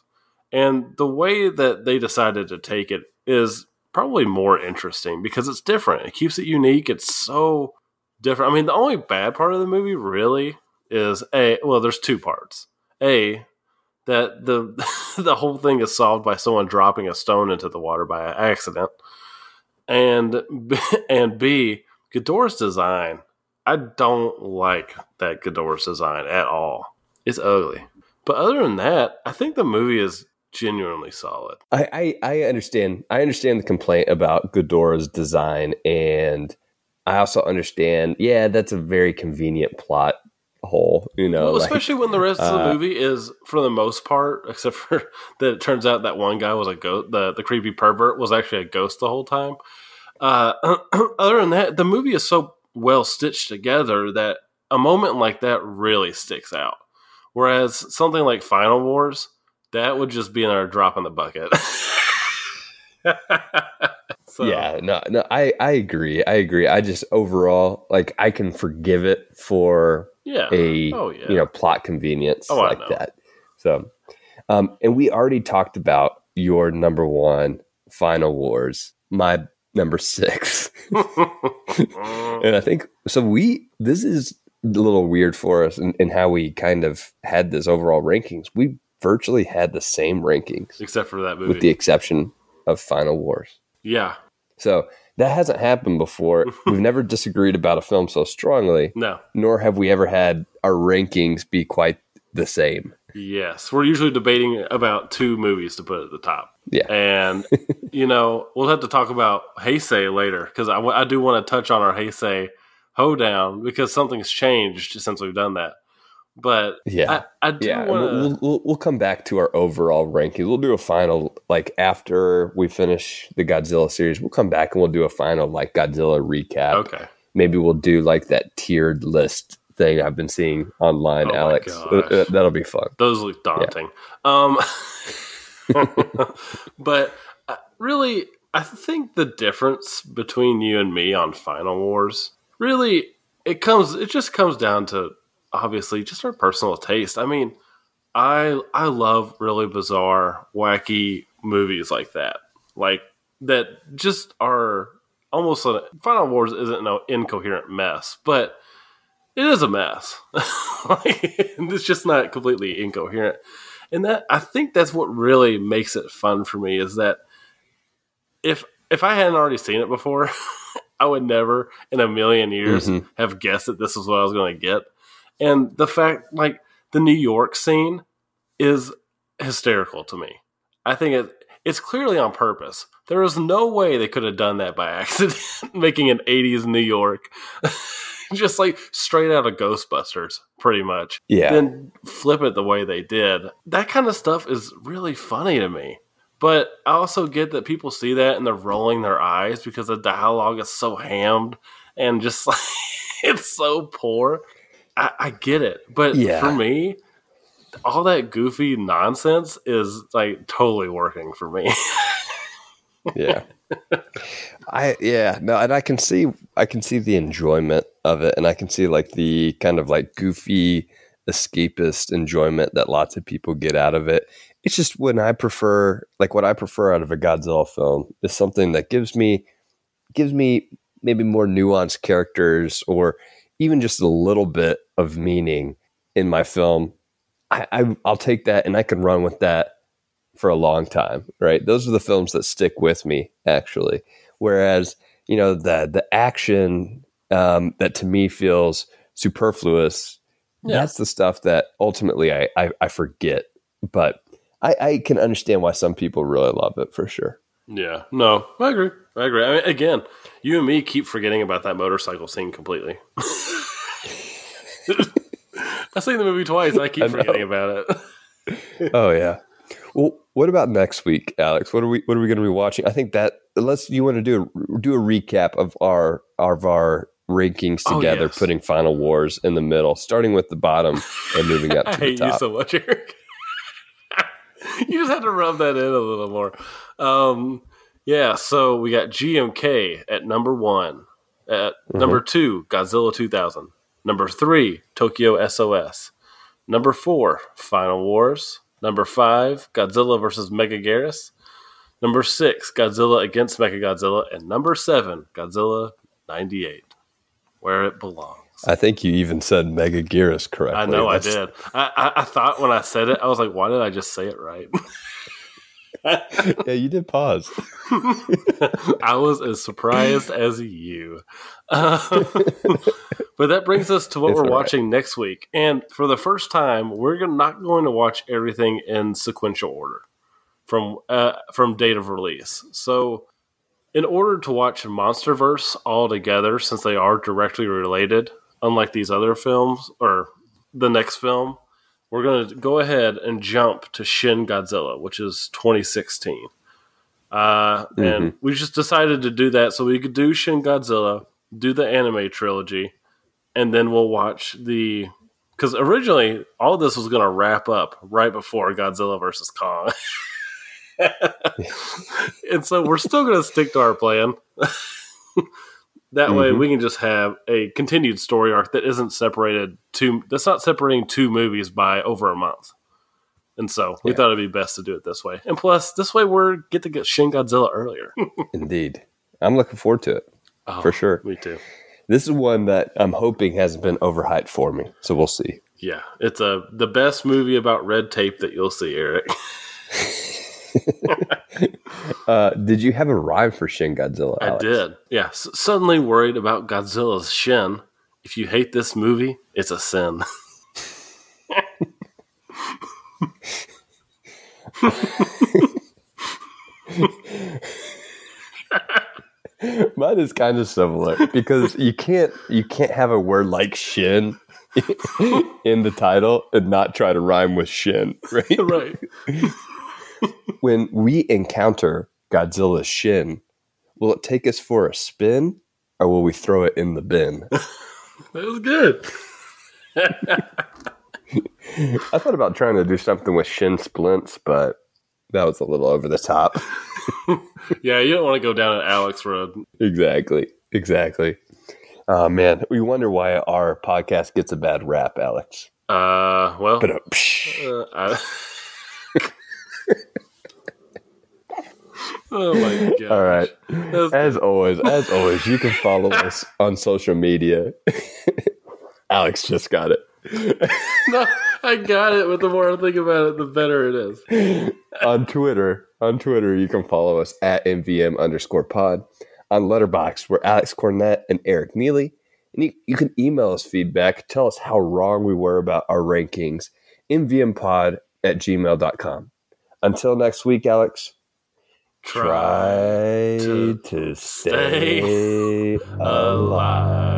And the way that they decided to take it is probably more interesting because it's different. It keeps it unique. It's so different. I mean, the only bad part of the movie really is a well, there's two parts. A that the the whole thing is solved by someone dropping a stone into the water by accident. And and B, Ghidorah's design. I don't like that Ghidorah's design at all. It's ugly. But other than that, I think the movie is genuinely solid. I, I, I understand. I understand the complaint about Ghidorah's design, and I also understand. Yeah, that's a very convenient plot hole. You know, Well, like- especially when the rest of the uh, movie is, for the most part, except for that it turns out that one guy was a ghost. The the creepy pervert was actually a ghost the whole time. Uh, other than that, the movie is so well stitched together that a moment like that really sticks out. Whereas something like Final Wars, that would just be another drop in the bucket. so, yeah, no, no, I, I agree. I agree. I just overall like I can forgive it for yeah. a Oh, yeah. you know plot convenience Oh, like that. So, um, and we already talked about your number one Final Wars, my number six, and I think so. We this is a little weird for us in, in how we kind of had this overall rankings. We virtually had the same rankings Except for that movie. with the exception of Final Wars. yeah. So that hasn't happened before. We've never disagreed about a film so strongly, No. nor have we ever had our rankings be quite the same. Yes, we're usually debating about two movies to put at the top. Yeah. And, you know, we'll have to talk about Heisei later because I, w- I do want to touch on our Heisei hoedown because something's changed since we've done that. But Yeah. I, I do Yeah, want we'll, we'll, we'll, come back to our overall rankings. We'll do a final, like after we finish the Godzilla series, we'll come back and we'll do a final, like Godzilla recap. Okay. Maybe we'll do like that tiered list thing I've been seeing online, Oh Alex. Uh, uh, That'll be fun. Those look daunting. Um, but uh, really, I think the difference between you and me on Final Wars really it comes it just comes down to obviously just our personal taste. I mean, I I love really bizarre, wacky movies like that, like that just are almost a Final Wars isn't no incoherent mess, but it is a mess. like, it's just not completely incoherent. and that I think that's what really makes it fun for me is that if if I hadn't already seen it before, I would never in a million years Mhm. have guessed that this is what I was going to get. And the fact, like the New York scene, is hysterical to me. I think it it's clearly on purpose. There is no way they could have done that by accident, making an '80s New York, just like straight out of Ghostbusters, pretty much. Yeah. Then flip it the way they did. That kind of stuff is really funny to me. But I also get that people see that and they're rolling their eyes because the dialogue is so hammed and just like it's so poor. I, I get it, but Yeah. for me, all that goofy nonsense is like totally working for me. yeah i yeah no and i can see i can see the enjoyment of it and i can see like the kind of like goofy escapist enjoyment that lots of people get out of it it's just when i prefer like what i prefer out of a godzilla film is something that gives me gives me maybe more nuanced characters or even just a little bit of meaning in my film I, I i'll take that and i can run with that for a long time, right? Those are the films that stick with me, actually. Whereas, you know, the the action um, that to me feels superfluous, Yeah. that's the stuff that ultimately I, I, I forget. But I, I can understand why some people really love it for sure. yeah, no, I agree. I agree. I mean, again, you and me keep forgetting about that motorcycle scene completely. I've seen the movie twice. And I keep I forgetting about it. oh yeah. Well, what about next week, Alex? What are we what are we going to be watching? I think that let's you want to do a, do a recap of our of our rankings Oh, together, yes. putting Final Wars in the middle, starting with the bottom and moving up I to the hate you so much, Eric. you just had to rub that in a little more. Um, yeah, so we got GMK at number one. At Mm-hmm. number two, Godzilla 2000. Number three, Tokyo SOS. Number four, Final Wars. Number five, Godzilla versus Megaguirus. Number six, Godzilla against Mechagodzilla. And number seven, Godzilla 98, where it belongs. I think you even said Megaguirus correctly. I know I did. I, I, I thought when I said it, I was like, why did I just say it right? Yeah, you did pause. I was as surprised as you. Um, but that brings us to what we're all right. watching next week. And for the first time, we're not going to watch everything in sequential order from uh, from date of release. So, in order to watch MonsterVerse all together, since they are directly related, unlike these other films or the next film, we're going to go ahead and jump to Shin Godzilla, which is 2016. Uh, and we just decided to do that so we could do Shin Godzilla, do the anime trilogy, and then we'll watch the. Because originally, all this was going to wrap up right before Godzilla versus Kong. and so we're still going to stick to our plan. that way, Mhm. we can just have a continued story arc that isn't separated two. That's not separating two movies by over a month. And so we Yeah. thought it'd be best to do it this way. And plus, this way we're get to get Shin Godzilla earlier. Indeed. I'm looking forward to it Oh, for sure. Me too. This is one that I'm hoping hasn't been overhyped for me. So we'll see. Yeah, it's a the best movie about red tape that you'll see, Eric. Uh, did you have a rhyme for Shin Godzilla? I did. Yeah. S- suddenly worried about Godzilla's shin. If you hate this movie, it's a sin. Mine is kind of similar because you can't you can't have a word like shin in the title and not try to rhyme with shin, right? right. When we encounter Godzilla's shin, will it take us for a spin or will we throw it in the bin? That was good. I thought about trying to do something with shin splints, but that was a little over the top. Yeah, you don't want to go down an Alex road. exactly. Exactly. Oh man, we wonder why our podcast gets a bad rap, Alex. Uh, well, But uh, I... oh my god! all right. That's- As always, as always, you can follow us on social media. Alex just got it. no, I got it, but the more I think about it, the better it is. on Twitter, on Twitter, you can follow us at MVM underscore pod. On Letterboxd, we're Alex Cornett and Eric Neely. And you, you can email us feedback. Tell us how wrong we were about our rankings. MVMpod at gmail.com. Until next week, Alex, try, to to, stay stay alive. Alive.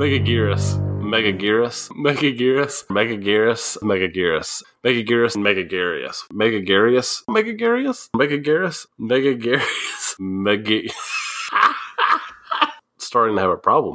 Megaguirus. Megaguirus. Megaguirus. Megaguirus. Megaguirus. Megaguirus. Megagarius. Megagarius. Megagarius. Megagarius. Megagarius. Mega. Starting to have a problem.